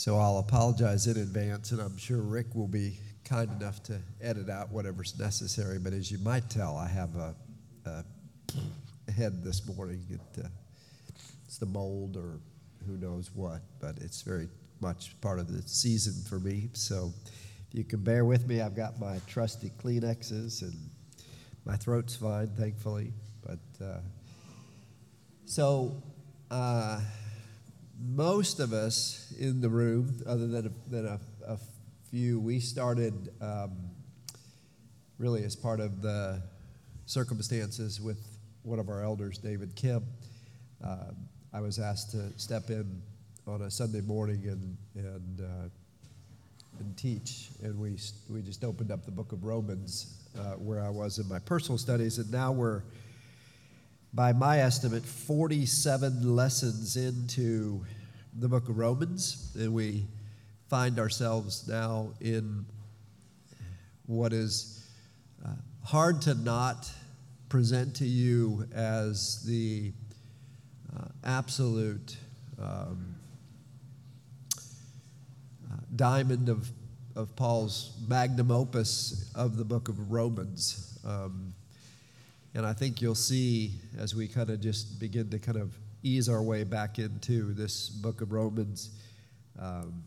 So I'll apologize in advance, and I'm sure Rick will be kind enough to edit out whatever's necessary. But as you might tell, I have a, a head this morning. It, uh, it's the mold or who knows what, but it's very much part of the season for me. So if you can bear with me, I've got my trusty Kleenexes and my throat's fine, thankfully. But uh, so. Uh, most of us in the room, other than a, than a, a few, we started um, really as part of the circumstances with one of our elders, David Kim. Uh, I was asked to step in on a Sunday morning and and uh, and teach, and we we just opened up the Book of Romans uh, where I was in my personal studies, and now we're by my estimate, 47 lessons into the book of Romans, and we find ourselves now in what is uh, hard to not present to you as the uh, absolute um, uh, diamond of, of Paul's magnum opus of the book of Romans. Um, and I think you'll see as we kind of just begin to kind of ease our way back into this book of Romans um,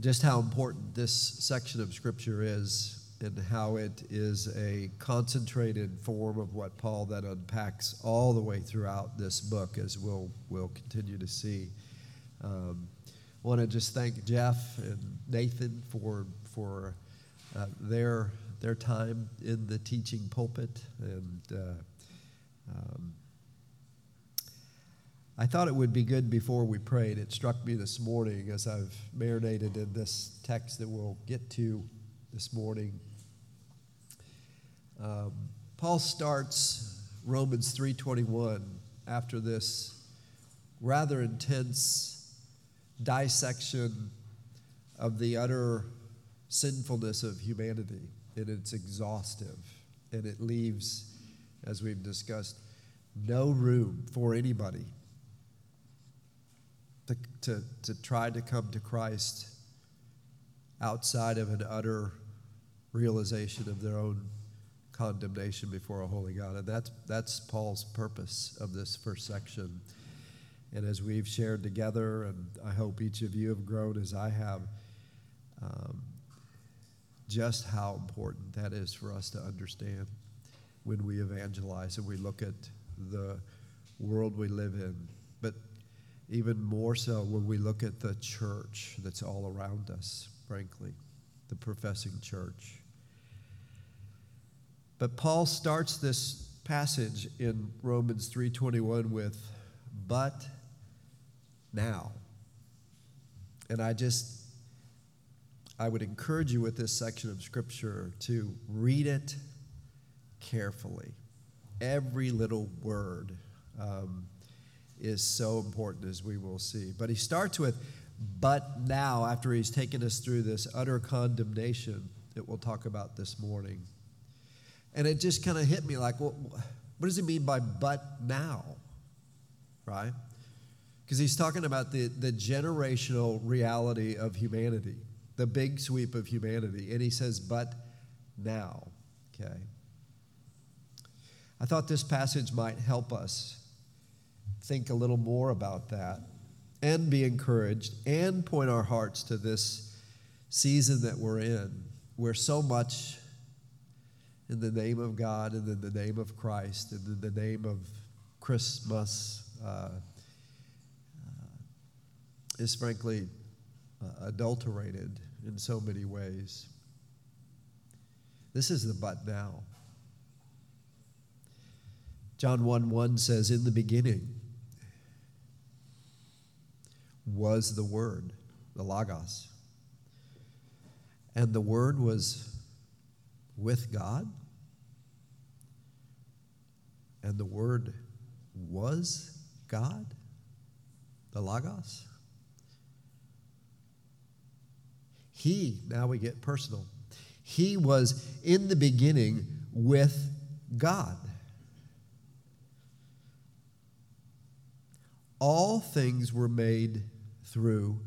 just how important this section of Scripture is and how it is a concentrated form of what Paul then unpacks all the way throughout this book, as we'll, we'll continue to see. Um, I want to just thank Jeff and Nathan for, for uh, their their time in the teaching pulpit. And uh, um, I thought it would be good before we prayed. It struck me this morning as I've marinated in this text that we'll get to this morning. Um, Paul starts Romans 3:21 after this rather intense dissection of the utter sinfulness of humanity and it's exhaustive and it leaves, as we've discussed, no room for anybody to, to, to try to come to Christ outside of an utter realization of their own condemnation before a holy God. And that's, that's Paul's purpose of this first section. And as we've shared together, and I hope each of you have grown as I have, um, just how important that is for us to understand when we evangelize and we look at the world we live in. But even more so when we look at the church that's all around us, frankly, the professing church. But Paul starts this passage in Romans 3:21 with but now. And I just I would encourage you with this section of Scripture to read it carefully. Every little word um, is so important, as we will see. But he starts with, but now, after he's taken us through this utter condemnation that we'll talk about this morning. And it just kind of hit me like, well, what does he mean by but now? Right? Because he's talking about the, the generational reality of humanity the big sweep of humanity. And he says, but now. Okay. I thought this passage might help us think a little more about that and be encouraged and point our hearts to this season that we're in, where so much in the name of God and in the name of Christ and in the name of Christmas uh, uh, is frankly uh, adulterated in so many ways. This is the but now. John 1 1 says, In the beginning was the Word, the Logos. And the Word was with God. And the Word was God, the Logos. He, now we get personal, he was in the beginning with God. All things were made through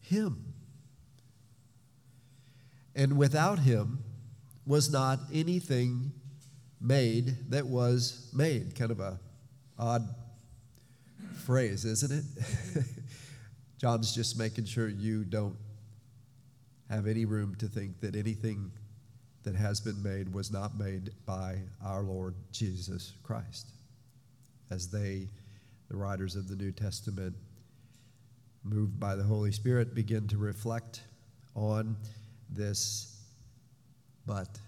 him. and without him was not anything made that was made. Kind of a odd phrase, isn't it? John's just making sure you don't have any room to think that anything that has been made was not made by our Lord Jesus Christ. As they, the writers of the New Testament, moved by the Holy Spirit, begin to reflect on this, but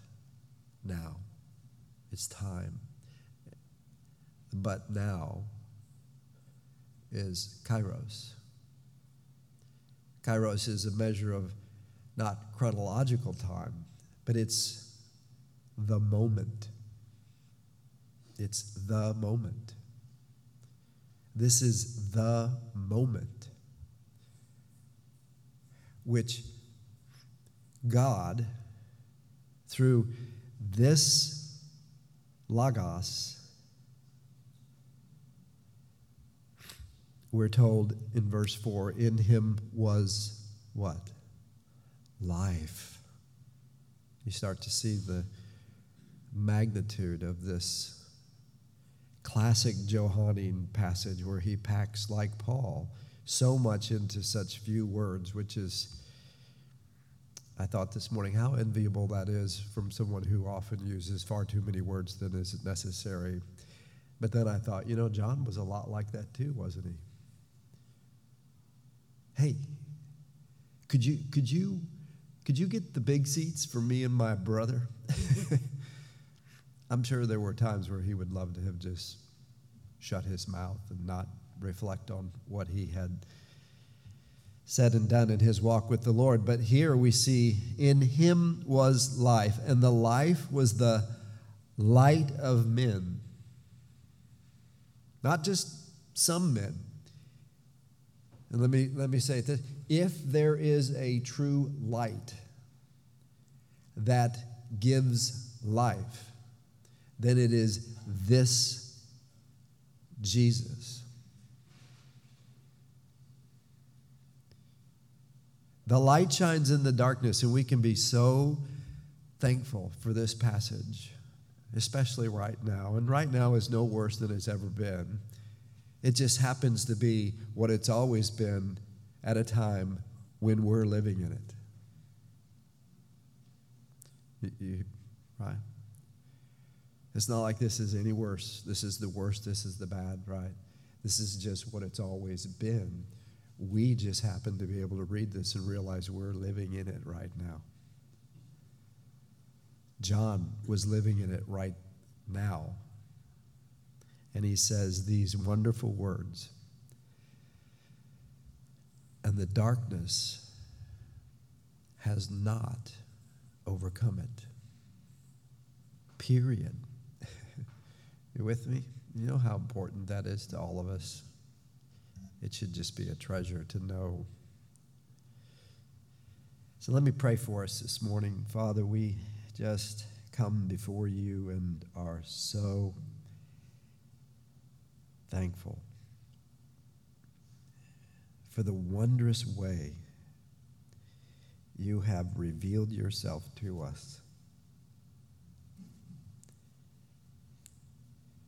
now it's time. But now is kairos. Kairos is a measure of not chronological time, but it's the moment. It's the moment. This is the moment which God, through this Logos, we're told in verse 4 in him was what? Life. You start to see the magnitude of this classic Johannine passage where he packs, like Paul, so much into such few words, which is, I thought this morning, how enviable that is from someone who often uses far too many words than is necessary. But then I thought, you know, John was a lot like that too, wasn't he? Hey, could you, could you, could you get the big seats for me and my brother? I'm sure there were times where he would love to have just shut his mouth and not reflect on what he had said and done in his walk with the Lord. But here we see, in him was life, and the life was the light of men. Not just some men. And let me, let me say this if there is a true light that gives life, then it is this Jesus. The light shines in the darkness, and we can be so thankful for this passage, especially right now. And right now is no worse than it's ever been. It just happens to be what it's always been at a time when we're living in it. You, right? It's not like this is any worse. This is the worst. This is the bad, right? This is just what it's always been. We just happen to be able to read this and realize we're living in it right now. John was living in it right now. And he says these wonderful words. And the darkness has not overcome it. Period. you with me? You know how important that is to all of us? It should just be a treasure to know. So let me pray for us this morning. Father, we just come before you and are so thankful for the wondrous way you have revealed yourself to us.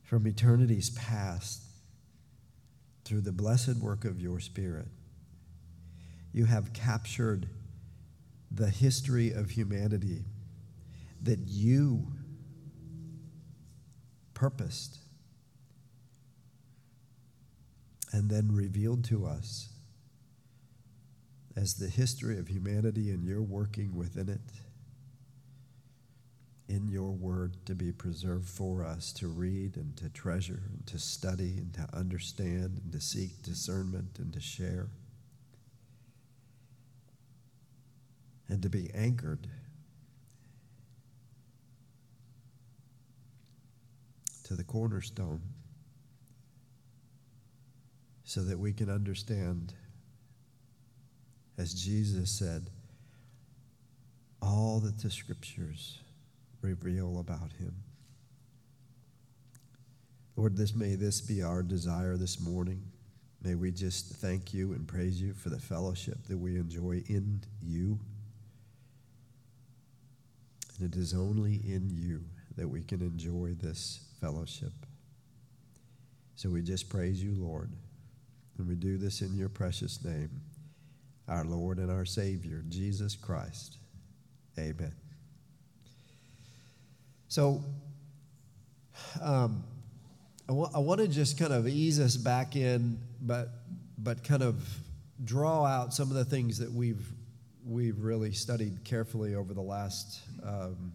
From eternities past, through the blessed work of your Spirit, you have captured the history of humanity that you purposed and then revealed to us as the history of humanity and your working within it in your word to be preserved for us to read and to treasure and to study and to understand and to seek discernment and to share. And to be anchored to the cornerstone so that we can understand, as Jesus said, all that the scriptures reveal about him. Lord, this may this be our desire this morning. May we just thank you and praise you for the fellowship that we enjoy in you. And it is only in you that we can enjoy this fellowship. So we just praise you, Lord. And we do this in your precious name, our Lord and our Savior, Jesus Christ. Amen. So, um, I, want to just kind of ease us back in, but but kind of draw out some of the things that we've we've really studied carefully over the last um,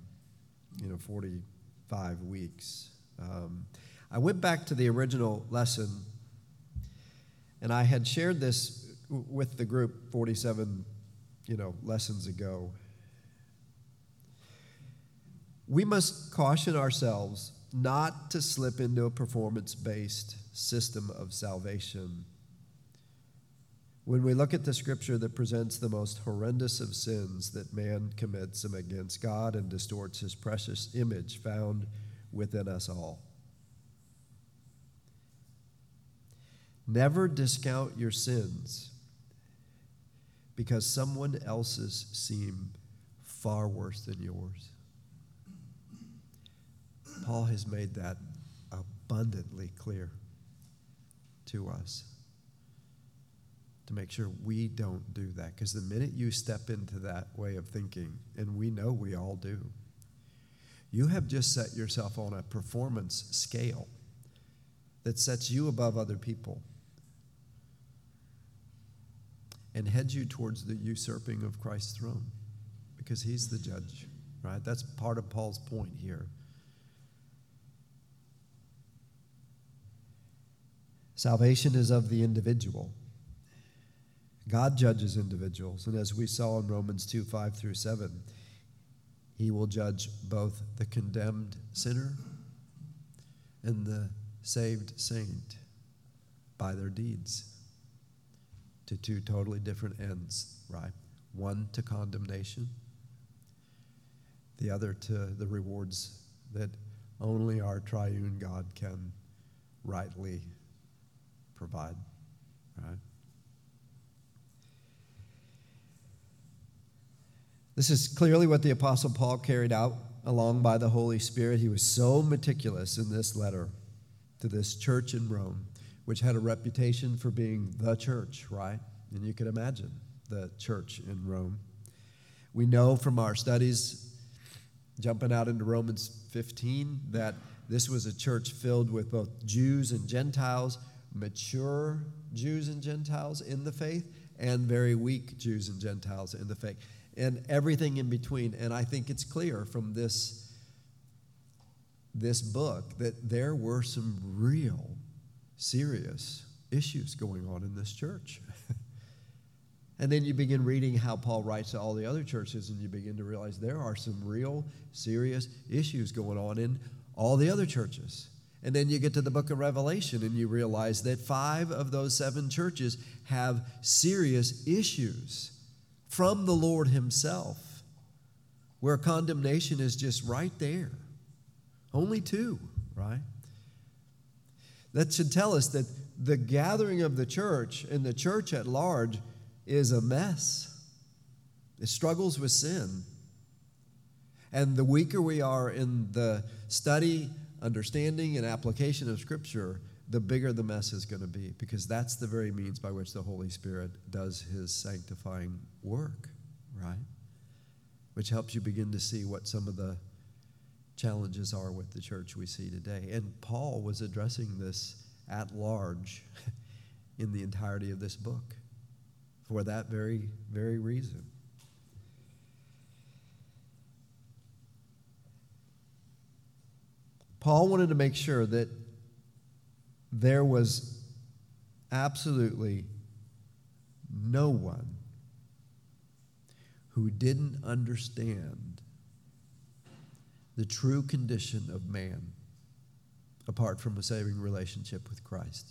you know 45 weeks. Um, I went back to the original lesson, and I had shared this w- with the group 47 you know lessons ago. We must caution ourselves not to slip into a performance based system of salvation. When we look at the scripture that presents the most horrendous of sins that man commits against God and distorts his precious image found within us all. Never discount your sins because someone else's seem far worse than yours. Paul has made that abundantly clear to us to make sure we don't do that. Because the minute you step into that way of thinking, and we know we all do, you have just set yourself on a performance scale that sets you above other people and heads you towards the usurping of Christ's throne because he's the judge, right? That's part of Paul's point here. Salvation is of the individual. God judges individuals, and as we saw in Romans 2 5 through 7, he will judge both the condemned sinner and the saved saint by their deeds to two totally different ends, right? One to condemnation, the other to the rewards that only our triune God can rightly provide, right? This is clearly what the Apostle Paul carried out along by the Holy Spirit. He was so meticulous in this letter to this church in Rome, which had a reputation for being the church, right? And you can imagine the church in Rome. We know from our studies, jumping out into Romans 15, that this was a church filled with both Jews and Gentiles, mature Jews and Gentiles in the faith, and very weak Jews and Gentiles in the faith and everything in between. And I think it's clear from this, this book that there were some real serious issues going on in this church. and then you begin reading how Paul writes to all the other churches, and you begin to realize there are some real serious issues going on in all the other churches. And then you get to the book of Revelation and you realize that five of those seven churches have serious issues from the Lord Himself, where condemnation is just right there. Only two, right? That should tell us that the gathering of the church and the church at large is a mess. It struggles with sin. And the weaker we are in the study, understanding, and application of Scripture, the bigger the mess is going to be because that's the very means by which the Holy Spirit does his sanctifying work, right? Which helps you begin to see what some of the challenges are with the church we see today. And Paul was addressing this at large in the entirety of this book for that very, very reason. Paul wanted to make sure that there was absolutely no one who didn't understand the true condition of man apart from a saving relationship with Christ.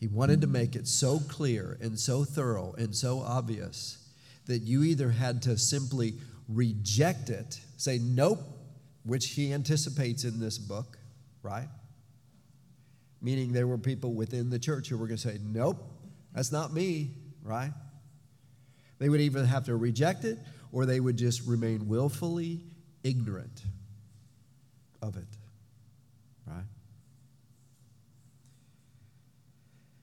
He wanted to make it so clear and so thorough and so obvious that you either had to simply reject it, say nope, which he anticipates in this book, right? Meaning there were people within the church who were going to say, nope, that's not me, right? They would either have to reject it or they would just remain willfully ignorant of it. Right?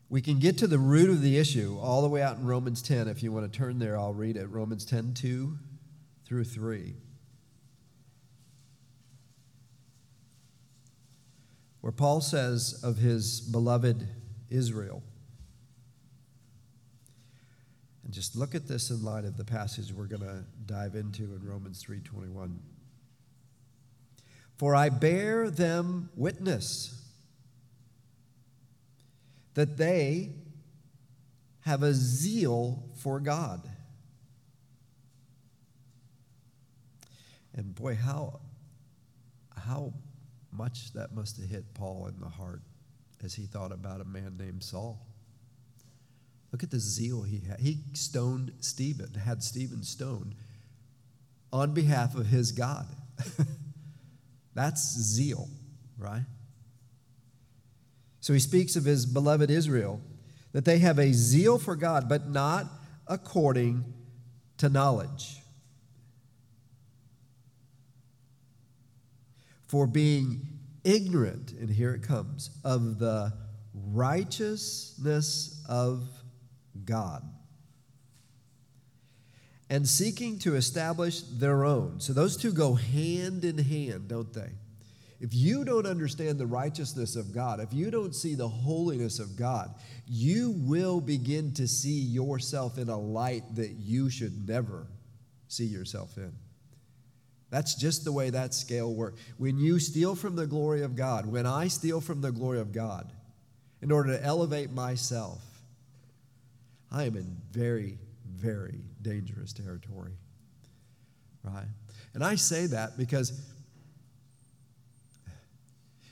We can get to the root of the issue all the way out in Romans 10. If you want to turn there, I'll read it. Romans 10 2 through 3. Where Paul says of his beloved Israel, and just look at this in light of the passage we're going to dive into in Romans 3:21. For I bear them witness that they have a zeal for God. And boy, how, how much that must have hit Paul in the heart as he thought about a man named Saul. Look at the zeal he had. He stoned Stephen, had Stephen stoned on behalf of his God. That's zeal, right? So he speaks of his beloved Israel, that they have a zeal for God, but not according to knowledge. For being ignorant, and here it comes, of the righteousness of God and seeking to establish their own. So those two go hand in hand, don't they? If you don't understand the righteousness of God, if you don't see the holiness of God, you will begin to see yourself in a light that you should never see yourself in. That's just the way that scale works. When you steal from the glory of God, when I steal from the glory of God in order to elevate myself, I am in very, very dangerous territory. Right? And I say that because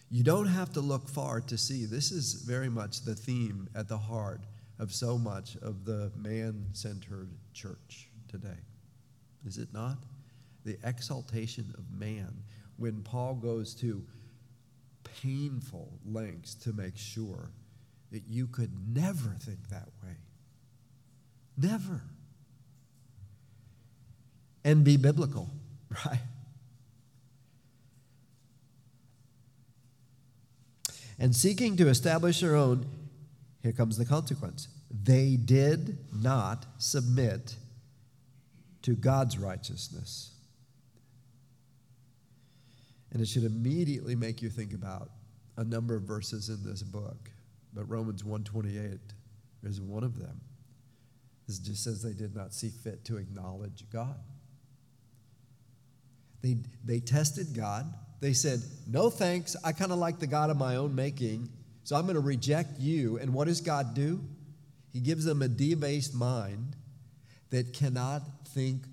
you don't have to look far to see. This is very much the theme at the heart of so much of the man centered church today. Is it not? The exaltation of man. When Paul goes to painful lengths to make sure that you could never think that way Never. And be biblical, right? And seeking to establish their own, here comes the consequence. They did not submit to God's righteousness. And it should immediately make you think about a number of verses in this book. But Romans 128 is one of them. It just says they did not see fit to acknowledge God. They, they tested God. They said, No thanks. I kind of like the God of my own making, so I'm going to reject you. And what does God do? He gives them a debased mind that cannot think,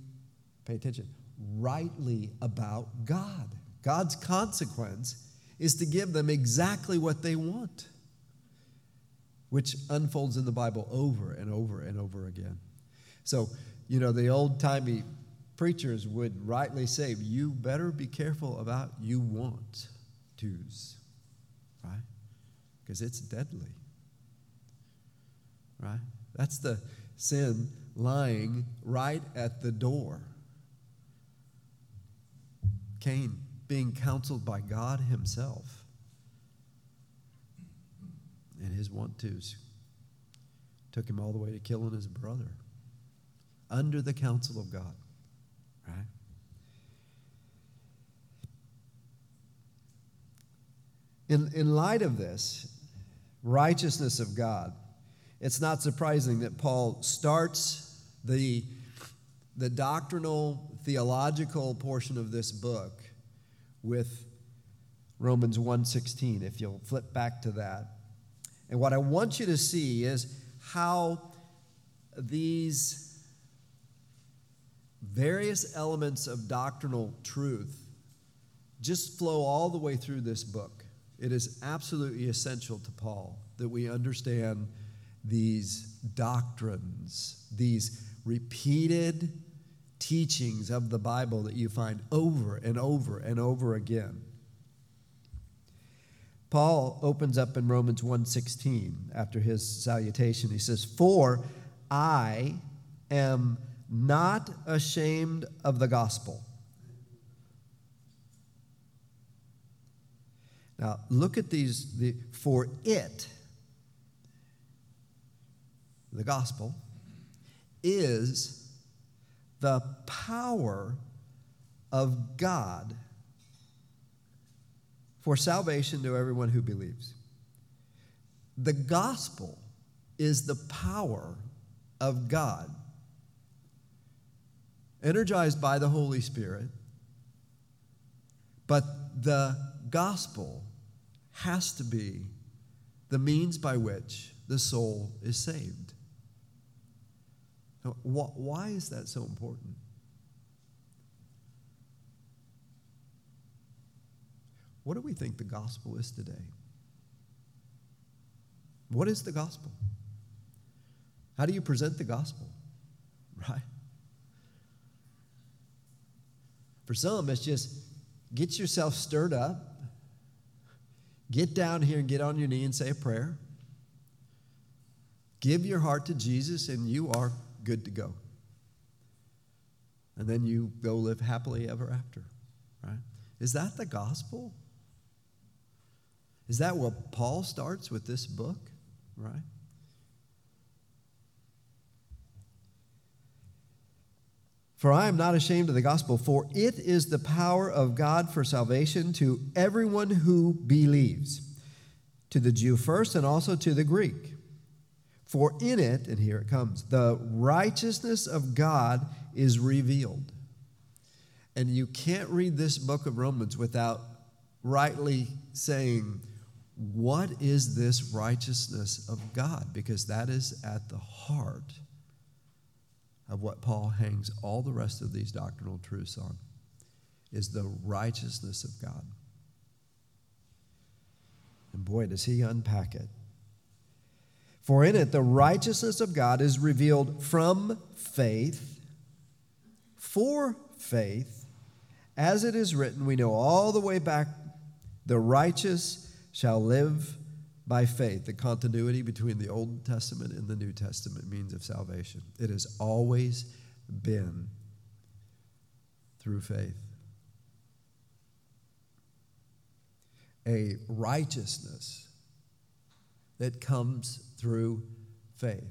pay attention, rightly about God. God's consequence is to give them exactly what they want which unfolds in the Bible over and over and over again. So, you know, the old timey preachers would rightly say, You better be careful about you want tos, right? Because it's deadly, right? That's the sin lying right at the door. Cain being counseled by God Himself and his want tos took him all the way to killing his brother under the counsel of God, right? In, in light of this righteousness of God, it's not surprising that Paul starts the, the doctrinal, theological portion of this book with Romans 1:16 if you'll flip back to that and what I want you to see is how these various elements of doctrinal truth just flow all the way through this book. It is absolutely essential to Paul that we understand these doctrines, these repeated teachings of the Bible that you find over and over and over again. Paul opens up in Romans 1:16 after his salutation. He says, "For I am not ashamed of the gospel. Now, look at these. The, for it, the gospel, is the power of God for salvation to everyone who believes. The gospel is the power of God, energized by the Holy Spirit, but the gospel has to be the means by which the soul is saved. Why is that so important? What do we think the gospel is today? What is the gospel? How do you present the gospel? Right? For some, it's just get yourself stirred up, get down here and get on your knee and say a prayer. Give your heart to Jesus, and you are good to go. And then you go live happily ever after, right? Is that the gospel? Is that what Paul starts with this book, right? For I am not ashamed of the gospel, for it is the power of God for salvation to everyone who believes, to the Jew first and also to the Greek. For in it, and here it comes, the righteousness of God is revealed. And you can't read this book of Romans without rightly saying, What is this righteousness of God? Because that is at the heart of what Paul hangs all the rest of these doctrinal truths on is the righteousness of God. And boy, does he unpack it. For in it, the righteousness of God is revealed from faith, for faith, as it is written, we know all the way back, the righteous shall live by faith, the continuity between the Old Testament and the New Testament means of salvation. It has always been through faith. A righteousness that comes through faith.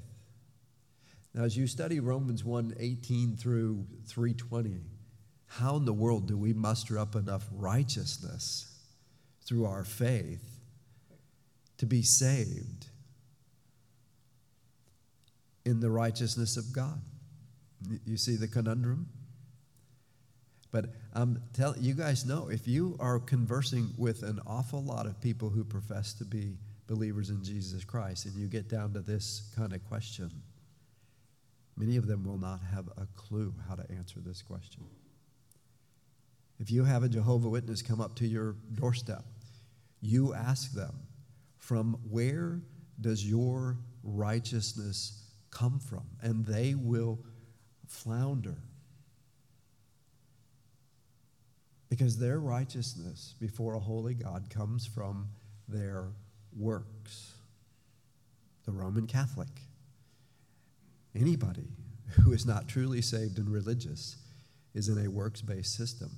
Now, as you study Romans 1 18 through 320, how in the world do we muster up enough righteousness through our faith to be saved in the righteousness of God. You see the conundrum? But I'm telling you guys know if you are conversing with an awful lot of people who profess to be believers in Jesus Christ and you get down to this kind of question, many of them will not have a clue how to answer this question. If you have a Jehovah Witness come up to your doorstep, you ask them, from where does your righteousness come from? And they will flounder. Because their righteousness before a holy God comes from their works. The Roman Catholic, anybody who is not truly saved and religious, is in a works based system.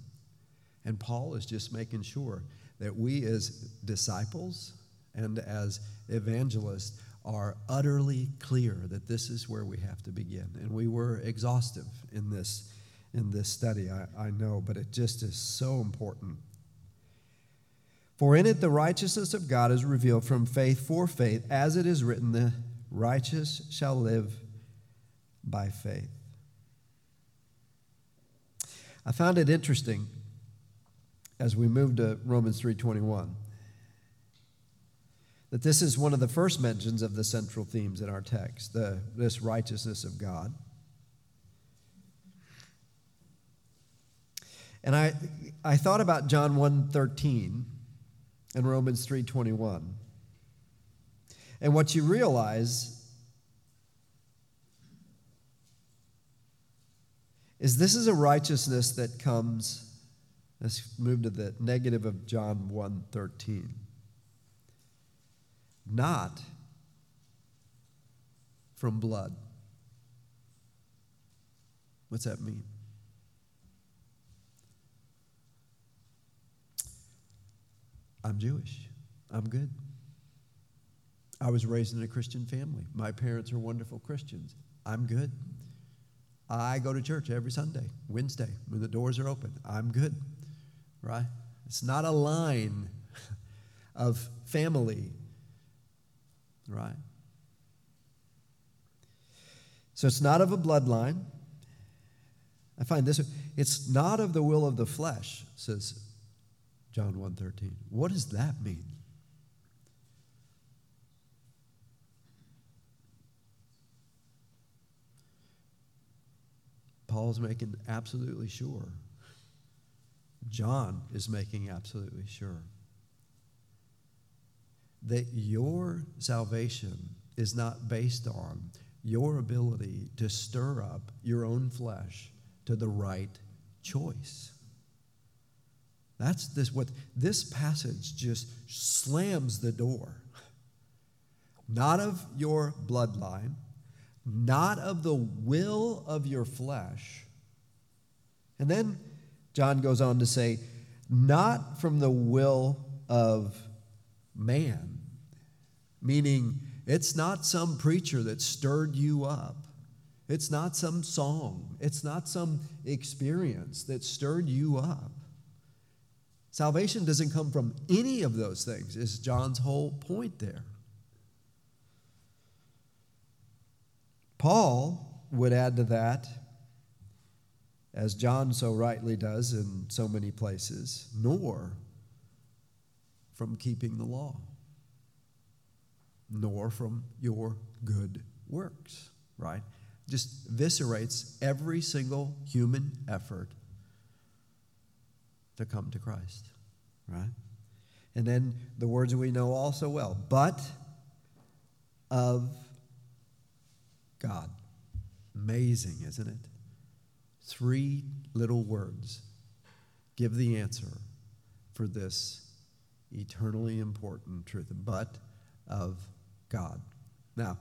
And Paul is just making sure that we, as disciples, and as evangelists are utterly clear that this is where we have to begin. And we were exhaustive in this, in this study, I, I know, but it just is so important. For in it the righteousness of God is revealed from faith for faith, as it is written, the righteous shall live by faith. I found it interesting as we moved to Romans 321 that this is one of the first mentions of the central themes in our text, the, this righteousness of God. And I, I thought about John 1.13 and Romans 3.21. And what you realize is this is a righteousness that comes, let's move to the negative of John 1.13 not from blood. What's that mean? I'm Jewish. I'm good. I was raised in a Christian family. My parents are wonderful Christians. I'm good. I go to church every Sunday, Wednesday, when the doors are open. I'm good, right? It's not a line of family, right? So it's not of a bloodline. I find this it's not of the will of the flesh, says John 1:13. What does that mean? Paul's making absolutely sure. John is making absolutely sure that your salvation is not based on your ability to stir up your own flesh to the right choice. That's this what this passage just slams the door. Not of your bloodline, not of the will of your flesh. And then John goes on to say, not from the will of man, meaning it's not some preacher that stirred you up. It's not some song. It's not some experience that stirred you up. Salvation doesn't come from any of those things, is John's whole point there. Paul would add to that, as John so rightly does in so many places, nor from keeping the law, nor from your good works, right? Just eviscerates every single human effort to come to Christ, right? And then the words we know all so well, but of God. Amazing, isn't it? Three little words give the answer for this eternally important truth, but of God. Now,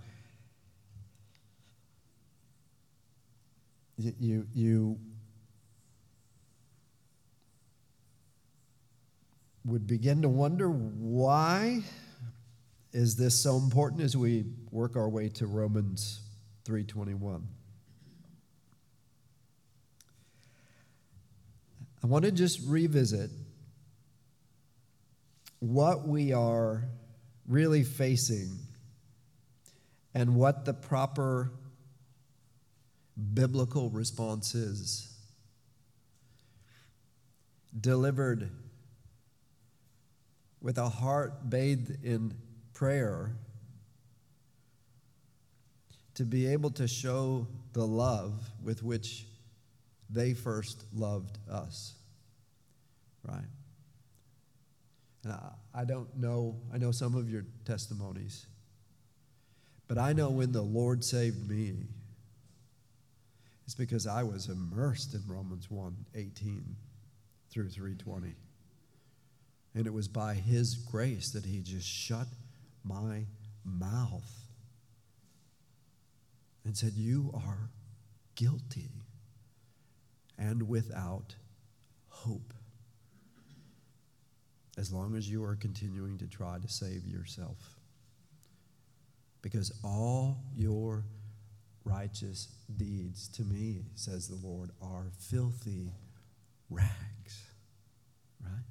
you, you would begin to wonder why is this so important as we work our way to Romans 3:21. I want to just revisit what we are really facing and what the proper biblical response is. Delivered with a heart bathed in prayer to be able to show the love with which they first loved us. Right? And I, I don't know, I know some of your testimonies, but I know when the Lord saved me, it's because I was immersed in Romans 1 18 through 320. And it was by His grace that He just shut my mouth and said, You are guilty and without hope. As long as you are continuing to try to save yourself. Because all your righteous deeds to me, says the Lord, are filthy rags. Right?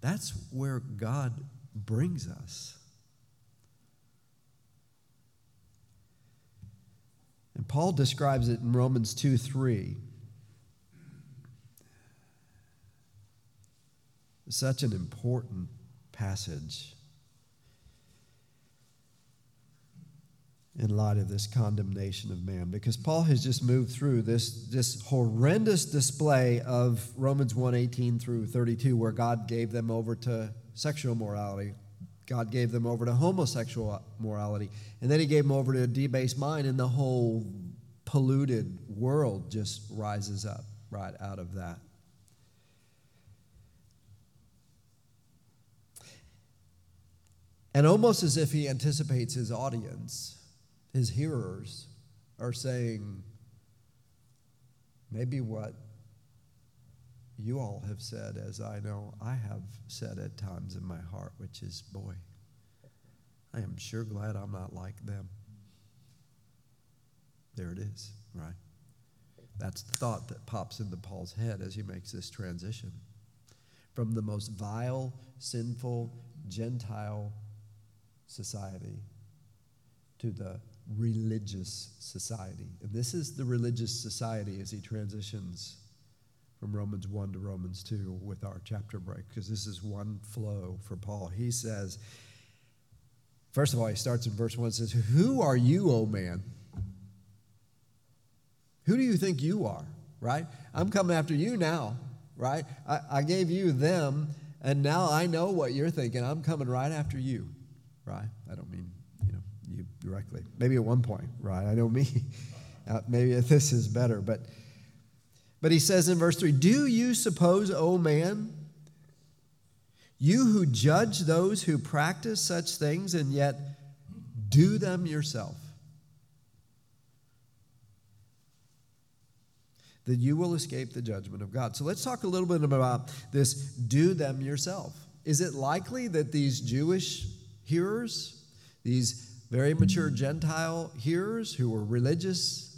That's where God brings us. And Paul describes it in Romans 2 3. Such an important passage in light of this condemnation of man because Paul has just moved through this, this horrendous display of Romans 1:18 through 32 where God gave them over to sexual morality God gave them over to homosexual morality. And then he gave them over to a debased mind, and the whole polluted world just rises up right out of that. And almost as if he anticipates his audience, his hearers are saying, maybe what you all have said, as I know I have said at times in my heart, which is, boy, I am sure glad I'm not like them. There it is, right? That's the thought that pops into Paul's head as he makes this transition from the most vile, sinful, Gentile society to the religious society. And this is the religious society as he transitions from Romans 1 to Romans 2 with our chapter break, because this is one flow for Paul. He says, first of all, he starts in verse 1 and says, Who are you, O man? Who do you think you are? Right? I'm coming after you now, right? I, I gave you them, and now I know what you're thinking. I'm coming right after you, right? I don't mean, you know, you directly. Maybe at one point, right? I know me. Uh, maybe this is better, but but he says in verse 3 Do you suppose, O man, you who judge those who practice such things and yet do them yourself, that you will escape the judgment of God? So let's talk a little bit about this do them yourself. Is it likely that these Jewish hearers, these very mature Gentile hearers who were religious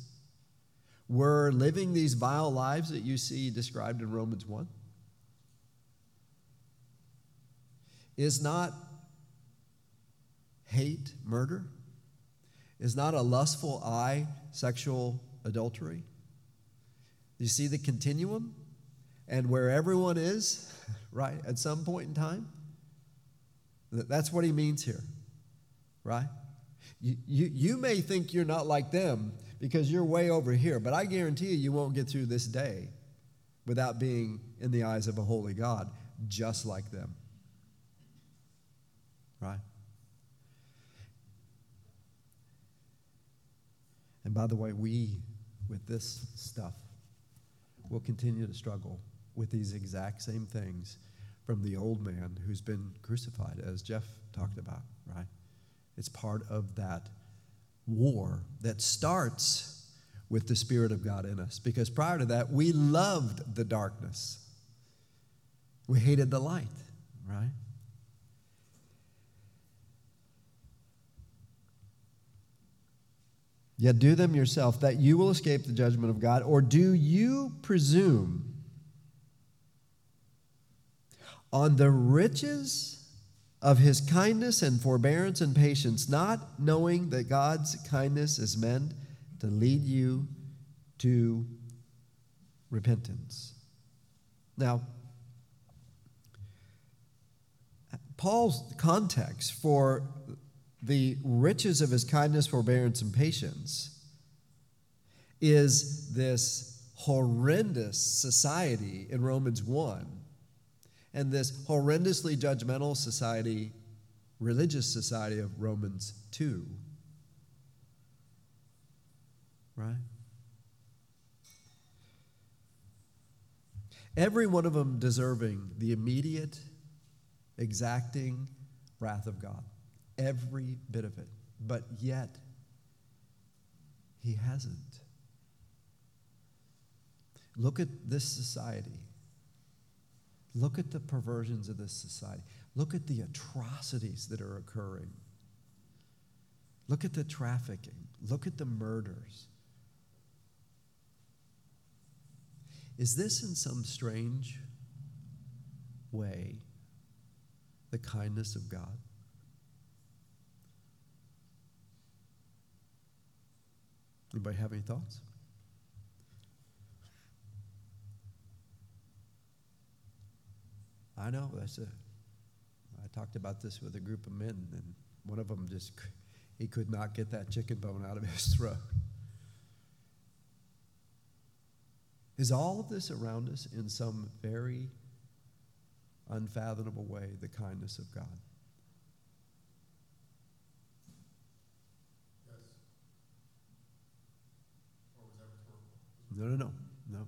were living these vile lives that you see described in Romans 1? Is not hate murder? Is not a lustful eye sexual adultery? You see the continuum? And where everyone is, right, at some point in time? That's what he means here, right? You, you, you may think you're not like them, because you're way over here. But I guarantee you, you won't get through this day without being in the eyes of a holy God, just like them. Right? And by the way, we, with this stuff, will continue to struggle with these exact same things from the old man who's been crucified, as Jeff talked about, right? It's part of that war that starts with the Spirit of God in us. Because prior to that, we loved the darkness, we hated the light, right? Yet do them yourself, that you will escape the judgment of God. Or do you presume on the riches of his kindness and forbearance and patience, not knowing that God's kindness is meant to lead you to repentance. Now, Paul's context for the riches of his kindness, forbearance, and patience is this horrendous society in Romans 1 and this horrendously judgmental society, religious society of Romans 2. Right? Every one of them deserving the immediate, exacting wrath of God. Every bit of it. But yet, he hasn't. Look at this society. Look at the perversions of this society. Look at the atrocities that are occurring. Look at the trafficking. Look at the murders. Is this in some strange way the kindness of God? Anybody have any thoughts? I know. That's a. I talked about this with a group of men, and one of them just he could not get that chicken bone out of his throat. Is all of this around us in some very unfathomable way the kindness of God? Yes. Or was that rhetorical? No, no, no,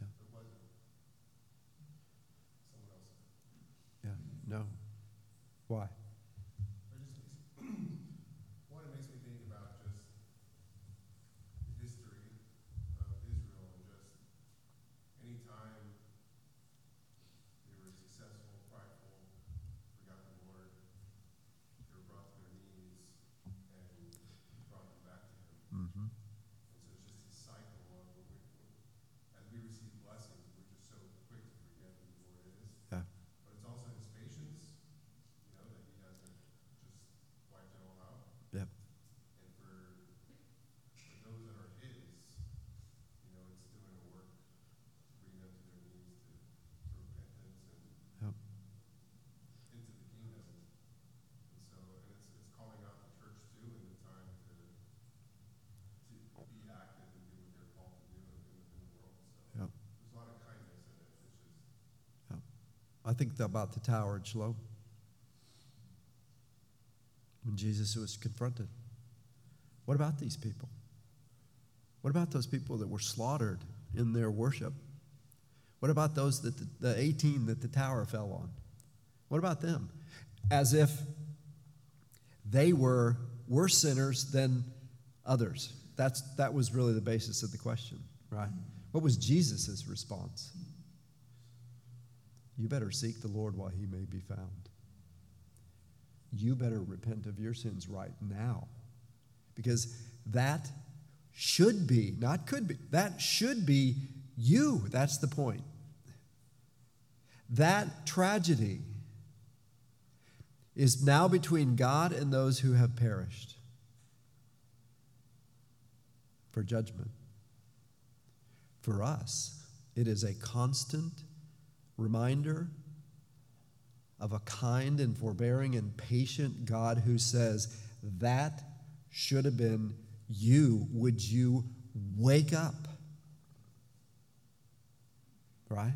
no. It wasn't. Someone else. Yeah, no. Why? It just makes, one, it makes me think about just the history of Israel think about the tower in Siloam when Jesus was confronted. What about these people? What about those people that were slaughtered in their worship? What about those that the, the 18 that the tower fell on? What about them? As if they were worse sinners than others. That's, that was really the basis of the question, right? What was Jesus' response? You better seek the Lord while he may be found. You better repent of your sins right now. Because that should be, not could be, that should be you. That's the point. That tragedy is now between God and those who have perished for judgment. For us, it is a constant reminder of a kind and forbearing and patient God who says, That should have been you. Would you wake up? Right?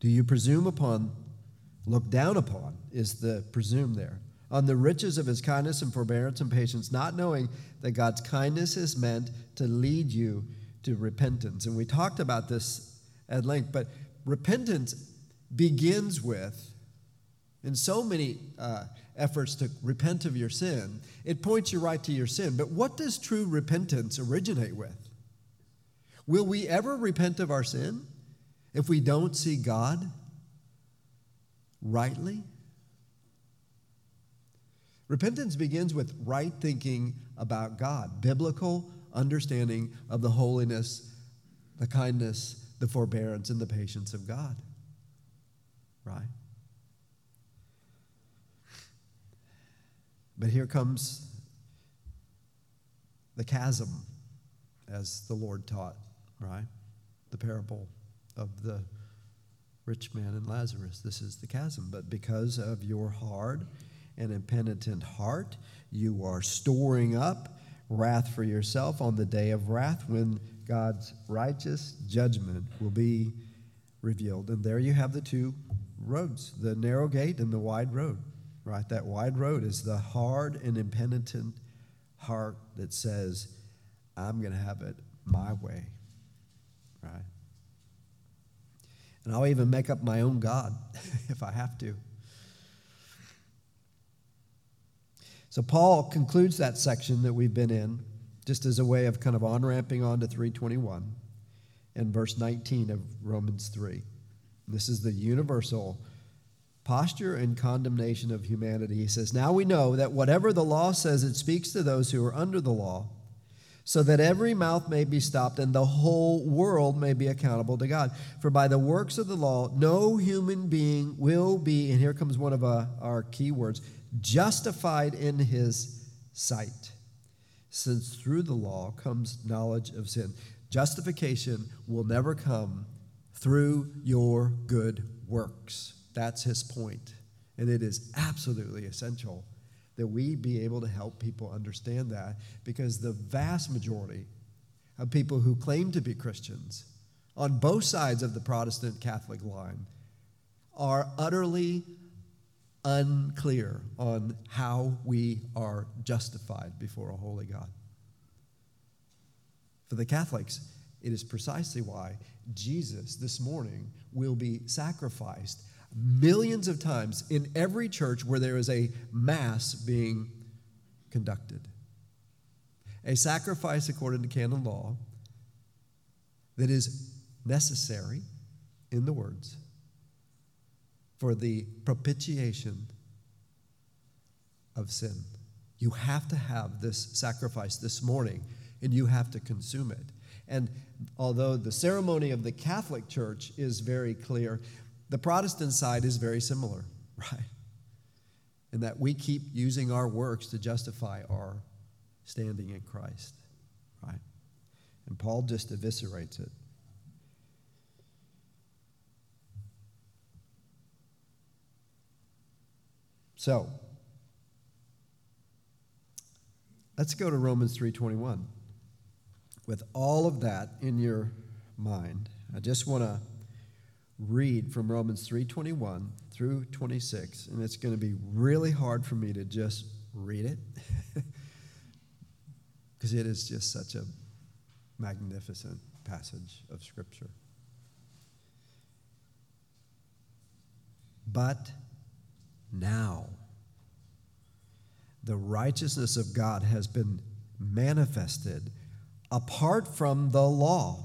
Do you presume upon, look down upon, is the presume there, on the riches of his kindness and forbearance and patience, not knowing that God's kindness is meant to lead you to repentance. And we talked about this at length, but repentance begins with, in so many uh, efforts to repent of your sin, it points you right to your sin. But what does true repentance originate with? Will we ever repent of our sin if we don't see God rightly? Repentance begins with right thinking about God, biblical understanding of the holiness, the kindness, the forbearance, and the patience of God. Right? But here comes the chasm, as the Lord taught, right? The parable of the rich man and Lazarus. This is the chasm. But because of your hard and impenitent heart, you are storing up wrath for yourself on the day of wrath when God's righteous judgment will be revealed. And there you have the two roads the narrow gate and the wide road, right? That wide road is the hard and impenitent heart that says, I'm going to have it my way, right? And I'll even make up my own God if I have to. So Paul concludes that section that we've been in just as a way of kind of on ramping on to 321 and verse 19 of Romans 3. This is the universal posture and condemnation of humanity. He says, Now we know that whatever the law says, it speaks to those who are under the law, so that every mouth may be stopped and the whole world may be accountable to God. For by the works of the law, no human being will be, and here comes one of uh, our key words, justified in his sight, since through the law comes knowledge of sin. Justification will never come through your good works. That's his point. And it is absolutely essential that we be able to help people understand that because the vast majority of people who claim to be Christians on both sides of the Protestant Catholic line are utterly unclear on how we are justified before a holy God. For the Catholics, it is precisely why Jesus this morning will be sacrificed millions of times in every church where there is a mass being conducted. A sacrifice according to canon law that is necessary in the words for the propitiation of sin. You have to have this sacrifice this morning and you have to consume it. And although the ceremony of the Catholic Church is very clear, the Protestant side is very similar, right? In that we keep using our works to justify our standing in Christ, right? And Paul just eviscerates it. So, let's go to Romans 3:21. With all of that in your mind, I just want to read from Romans 3:21 through 26, and it's going to be really hard for me to just read it because it is just such a magnificent passage of scripture. But now the righteousness of God has been manifested apart from the law.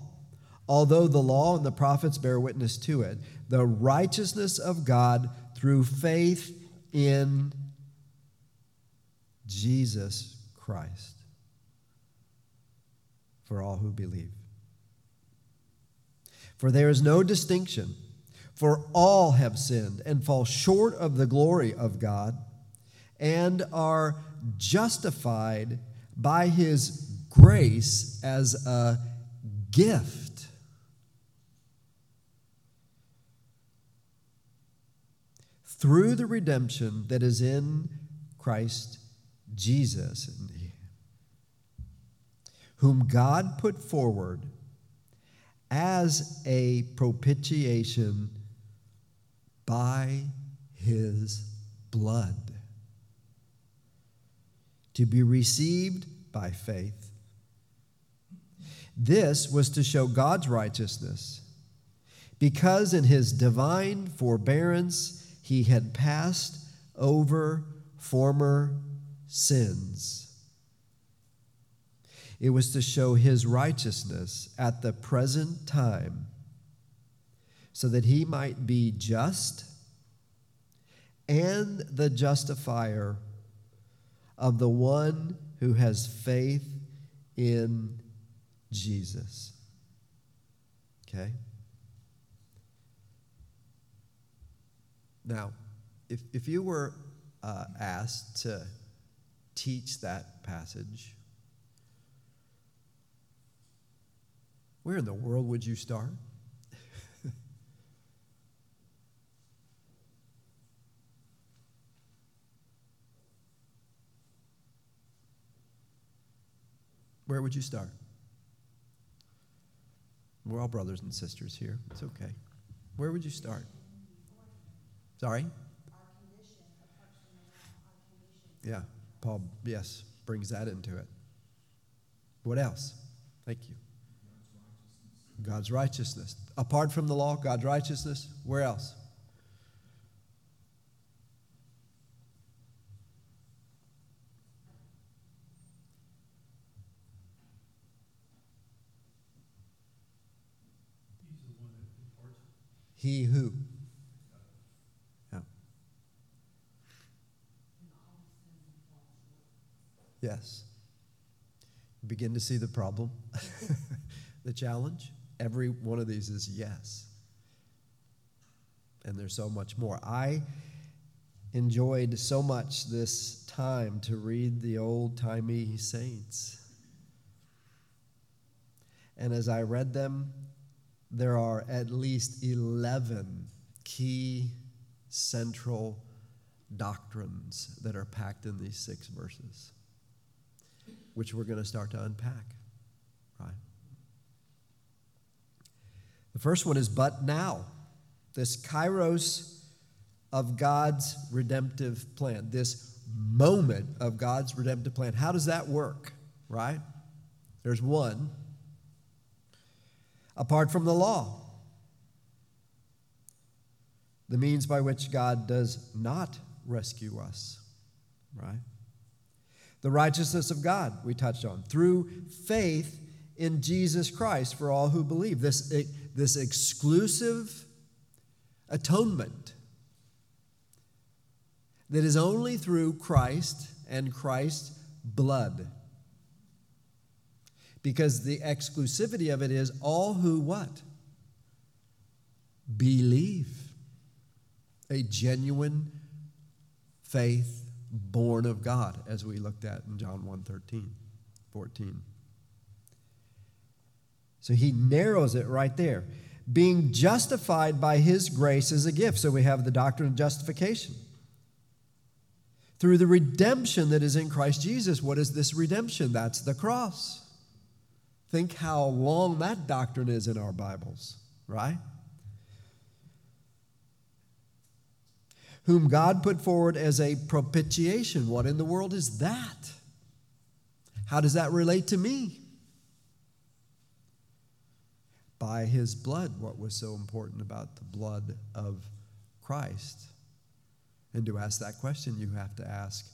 Although the law and the prophets bear witness to it, the righteousness of God through faith in Jesus Christ for all who believe. For there is no distinction, for all have sinned and fall short of the glory of God and are justified by his grace as a gift. Through the redemption that is in Christ Jesus, whom God put forward as a propitiation by his blood to be received by faith. This was to show God's righteousness, because in his divine forbearance he had passed over former sins. It was to show his righteousness at the present time, so that he might be just and the justifier of the one who has faith in Jesus. Okay? Now, if, if you were uh, asked to teach that passage, where in the world would you start? Where would you start? We're all brothers and sisters here. It's okay. Where would you start? Sorry? Yeah, Paul, yes, brings that into it. What else? Thank you. God's righteousness. Apart from the law, God's righteousness. Where else? He who? Yeah. Yes. Begin to see the problem, the challenge. Every one of these is yes. And there's so much more. I enjoyed so much this time to read the old timey saints. And as I read them, there are at least 11 key central doctrines that are packed in these six verses, which we're going to start to unpack, right? The first one is but now. This kairos of God's redemptive plan, this moment of God's redemptive plan. How does that work, right? There's one apart from the law. The means by which God does not rescue us, right? The righteousness of God, we touched on, through faith in Jesus Christ for all who believe. This, this exclusive atonement that is only through Christ and Christ's blood because the exclusivity of it is all who what? Believe. A genuine faith born of God, as we looked at in John 1 13, 14. So he narrows it right there. Being justified by his grace is a gift. So we have the doctrine of justification. Through the redemption that is in Christ Jesus. What is this redemption? That's the cross. Think how long that doctrine is in our Bibles, right? Whom God put forward as a propitiation. What in the world is that? How does that relate to me? By his blood. What was so important about the blood of Christ? And to ask that question, you have to ask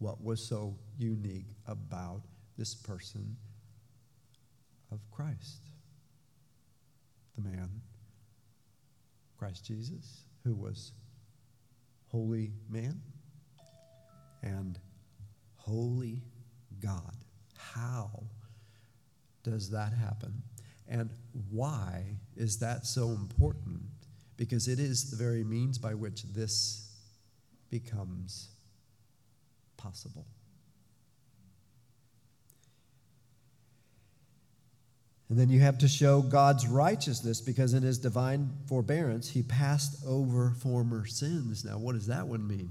what was so unique about this person of Christ? The man, Christ Jesus, who was wholly man and wholly God. How does that happen? And why is that so important? Because it is the very means by which this becomes possible. And then you have to show God's righteousness because in his divine forbearance, he passed over former sins. Now, what does that one mean?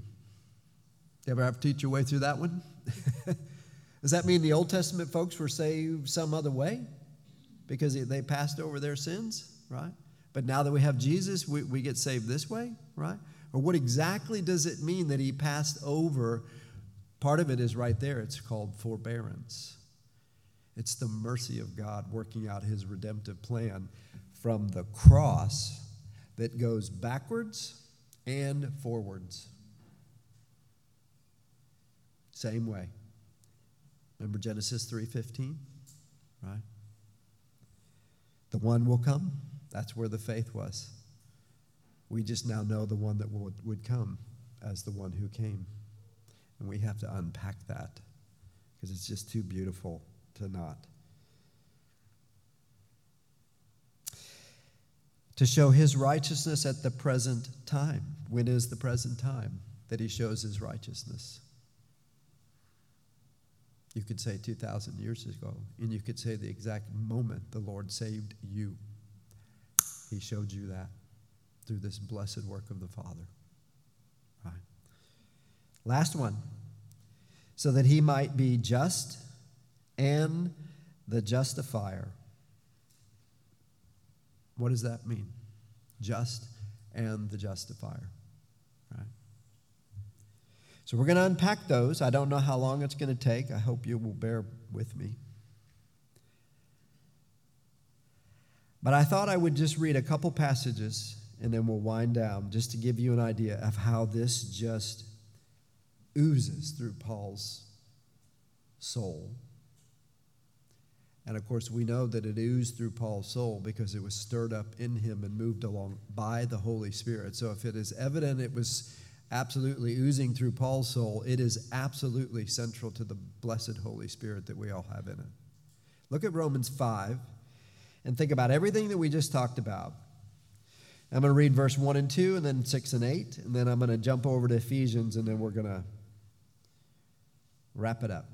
You ever have to teach your way through that one? does that mean the Old Testament folks were saved some other way because they passed over their sins, right? But now that we have Jesus, we, we get saved this way, right? Or what exactly does it mean that he passed over? Part of it is right there. It's called forbearance. It's the mercy of God working out his redemptive plan from the cross that goes backwards and forwards. Same way. Remember Genesis 3:15, right? The one will come. That's where the faith was. We just now know the one that would, would come as the one who came. And we have to unpack that because it's just too beautiful to not. To show his righteousness at the present time. When is the present time that he shows his righteousness? You could say 2,000 years ago, and you could say the exact moment the Lord saved you. He showed you that through this blessed work of the Father. Right. Last one. So that he might be just and the justifier. What does that mean? Just and the justifier. Right? So we're going to unpack those. I don't know how long it's going to take. I hope you will bear with me. But I thought I would just read a couple passages and then we'll wind down just to give you an idea of how this just oozes through Paul's soul and of course, we know that it oozed through Paul's soul because it was stirred up in him and moved along by the Holy Spirit. So if it is evident it was absolutely oozing through Paul's soul, it is absolutely central to the blessed Holy Spirit that we all have in it. Look at Romans 5 and think about everything that we just talked about. I'm going to read verse 1 and 2, and then 6 and 8, and then I'm going to jump over to Ephesians, and then we're going to wrap it up.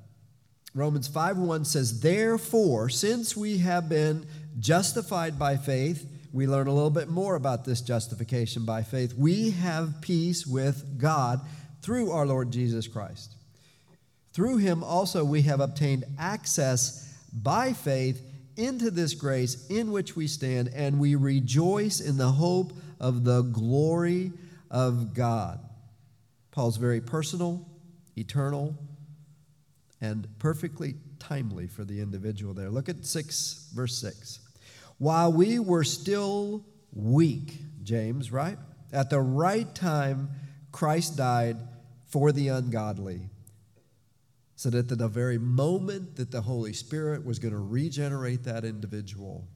Romans 5 1 says, Therefore, since we have been justified by faith, we learn a little bit more about this justification by faith. We have peace with God through our Lord Jesus Christ. Through him also we have obtained access by faith into this grace in which we stand, and we rejoice in the hope of the glory of God. Paul's very personal, eternal, and perfectly timely for the individual there. Look at 6, verse 6. While we were still weak, James, right? At the right time, Christ died for the ungodly. So that at the very moment that the Holy Spirit was going to regenerate that individual,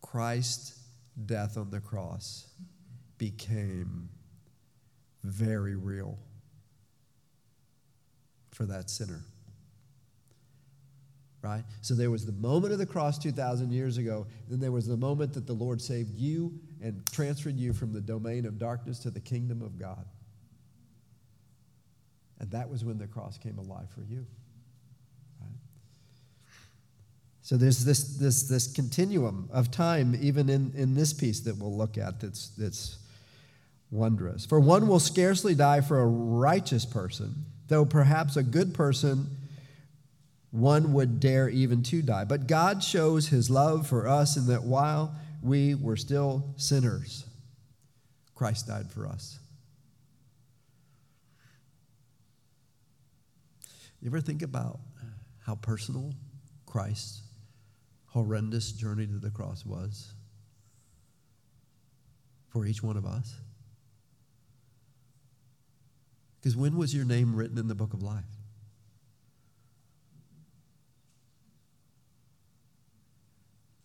Christ's death on the cross became very real for that sinner. Right? So there was the moment of the cross 2,000 years ago. Then there was the moment that the Lord saved you and transferred you from the domain of darkness to the kingdom of God. And that was when the cross came alive for you. Right? So there's this, this, this continuum of time, even in, in this piece that we'll look at, that's, that's wondrous. For one will scarcely die for a righteous person though perhaps a good person one would dare even to die. But God shows his love for us in that while we were still sinners, Christ died for us. You ever think about how personal Christ's horrendous journey to the cross was for each one of us? Because when was your name written in the book of life?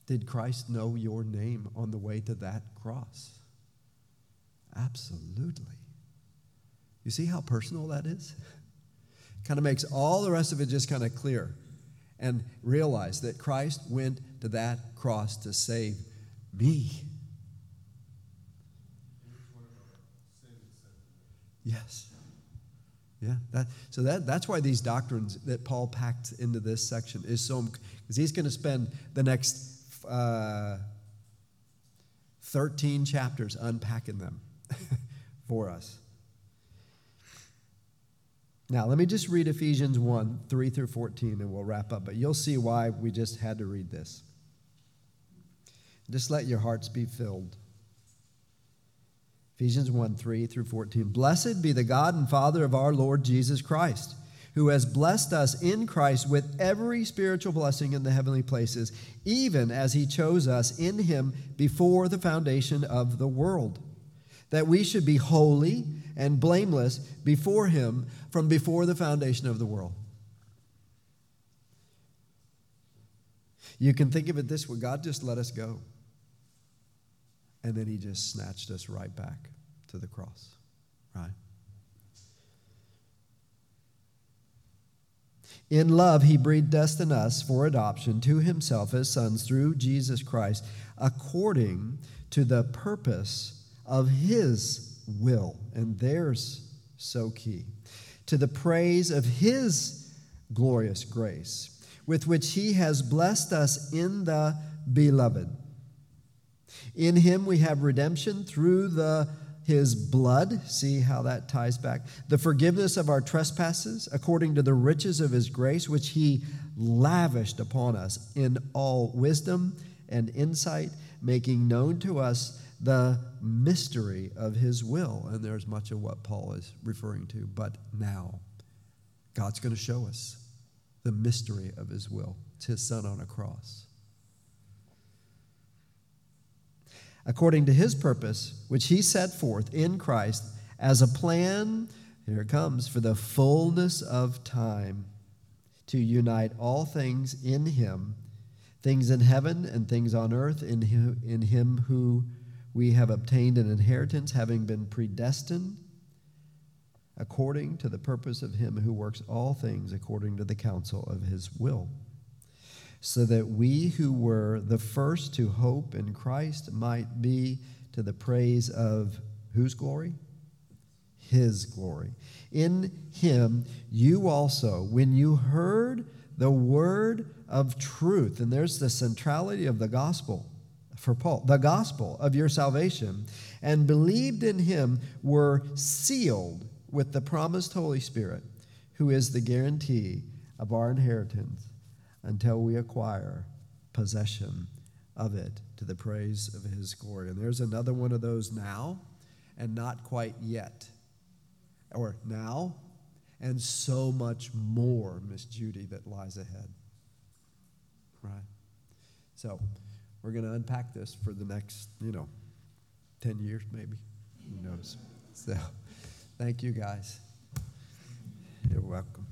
Did Christ know your name on the way to that cross? Absolutely. You see how personal that is? Kind of makes all the rest of it just kind of clear. And realize that Christ went to that cross to save me. Yes. Yeah. That, so that, that's why these doctrines that Paul packed into this section is so, because he's going to spend the next uh, 13 chapters unpacking them for us. Now, let me just read Ephesians 1 3 through 14, and we'll wrap up. But you'll see why we just had to read this. Just let your hearts be filled. Ephesians 1 3 through 14. Blessed be the God and Father of our Lord Jesus Christ, who has blessed us in Christ with every spiritual blessing in the heavenly places, even as he chose us in him before the foundation of the world, that we should be holy and blameless before him from before the foundation of the world. You can think of it this way God just let us go. And then he just snatched us right back to the cross, right? In love, he predestined us for adoption to himself as sons through Jesus Christ, according to the purpose of his will. And there's so key. To the praise of his glorious grace, with which he has blessed us in the beloved. In him we have redemption through the his blood. See how that ties back. The forgiveness of our trespasses, according to the riches of his grace, which he lavished upon us in all wisdom and insight, making known to us the mystery of his will. And there's much of what Paul is referring to. But now, God's going to show us the mystery of his will. It's his son on a cross. According to his purpose, which he set forth in Christ as a plan, here it comes, for the fullness of time to unite all things in him, things in heaven and things on earth, in him, in him who we have obtained an inheritance, having been predestined according to the purpose of him who works all things according to the counsel of his will so that we who were the first to hope in Christ might be to the praise of whose glory? His glory. In him, you also, when you heard the word of truth, and there's the centrality of the gospel for Paul, the gospel of your salvation, and believed in him, were sealed with the promised Holy Spirit, who is the guarantee of our inheritance until we acquire possession of it to the praise of his glory. And there's another one of those now and not quite yet. Or now and so much more, Miss Judy, that lies ahead. Right? So we're going to unpack this for the next, you know, 10 years maybe. Who knows? So thank you guys. You're welcome.